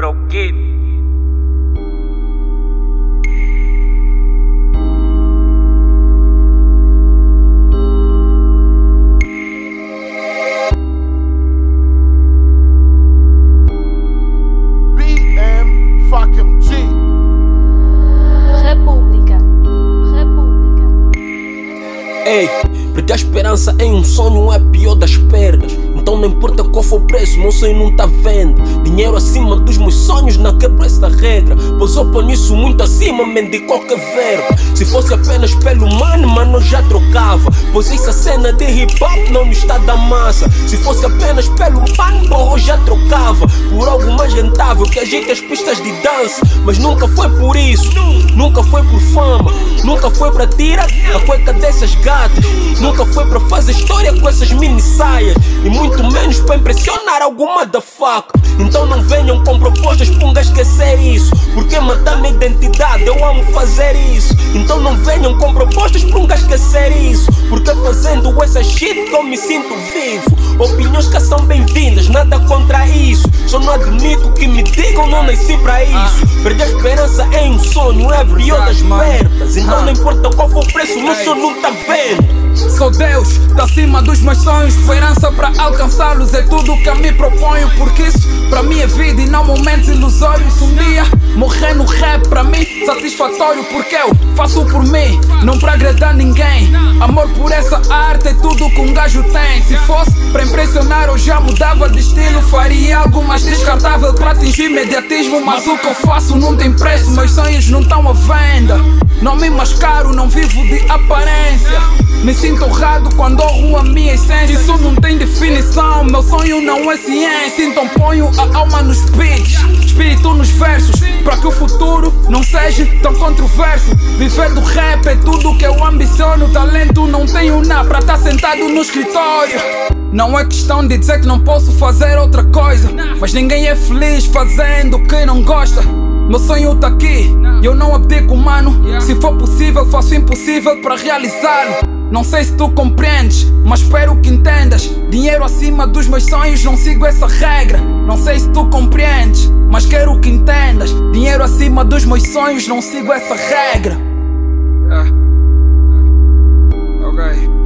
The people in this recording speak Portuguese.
Bro Kid. BM fucking G. República. República. Ei, perder a esperança em um sonho é a pior das perdas. Então não importa qual for o preço, meu sonho não tá vendo. Dinheiro acima dos meus sonhos, não quebro essa regra. Pois eu ponho isso muito acima, men de qualquer verba. Se fosse apenas pelo money, mano, eu já trocava. Pois essa cena de hip hop não me está da massa. Se fosse apenas pelo porra, eu já trocava. Por algo mais rentável que ajeite as pistas de dança. Mas nunca foi por isso, nunca foi por fama. Nunca foi pra tirar a cueca dessas gatas. Nunca foi pra fazer história com essas mini saias. E muito menos pra impressionar alguma da faca. Então não venham com propostas pra um gajo esquecer isso. Porque matar minha identidade, eu amo fazer isso. Então não venham com propostas pra um gajo esquecer isso. Porque fazendo essa shit que eu me sinto vivo. Opiniões que são bem-vindas, nada contra isso. Só não admito que me digam, não nasci pra isso. Perder a esperança em um sonho é pior das perdas. Então não importa qual for o preço, meu sonho não tá vendo. Sou Deus, tá acima dos meus sonhos. Esperança para alcançá-los é tudo que eu me proponho. Porque isso pra mim é vida e não momentos ilusórios. Um dia morrer no rap pra mim satisfatório. Porque eu faço por mim, não pra agradar ninguém. Amor por essa arte é tudo que um gajo tem. Se fosse pra impressionar, eu já mudava de estilo. Faria algo mais descartável pra atingir mediatismo. Mas o que eu faço não tem preço. Meus sonhos não estão à venda. Não me mascaro, não vivo de aparência. Me sinto honrado quando honro a minha essência. Isso não tem definição, meu sonho não é ciência. Então ponho a alma nos beats, espírito nos versos. Para que o futuro não seja tão controverso. Viver do rap é tudo que eu ambiciono. Talento não tenho nada pra estar sentado no escritório. Não é questão de dizer que não posso fazer outra coisa. Mas ninguém é feliz fazendo o que não gosta. Meu sonho tá aqui, eu não abdico, mano. Se for possível, faço o impossível para realizá-lo. Não sei se tu compreendes, mas espero que entendas. Dinheiro acima dos meus sonhos, não sigo essa regra. Não sei se tu compreendes, mas quero que entendas. Dinheiro acima dos meus sonhos, não sigo essa regra. Ok.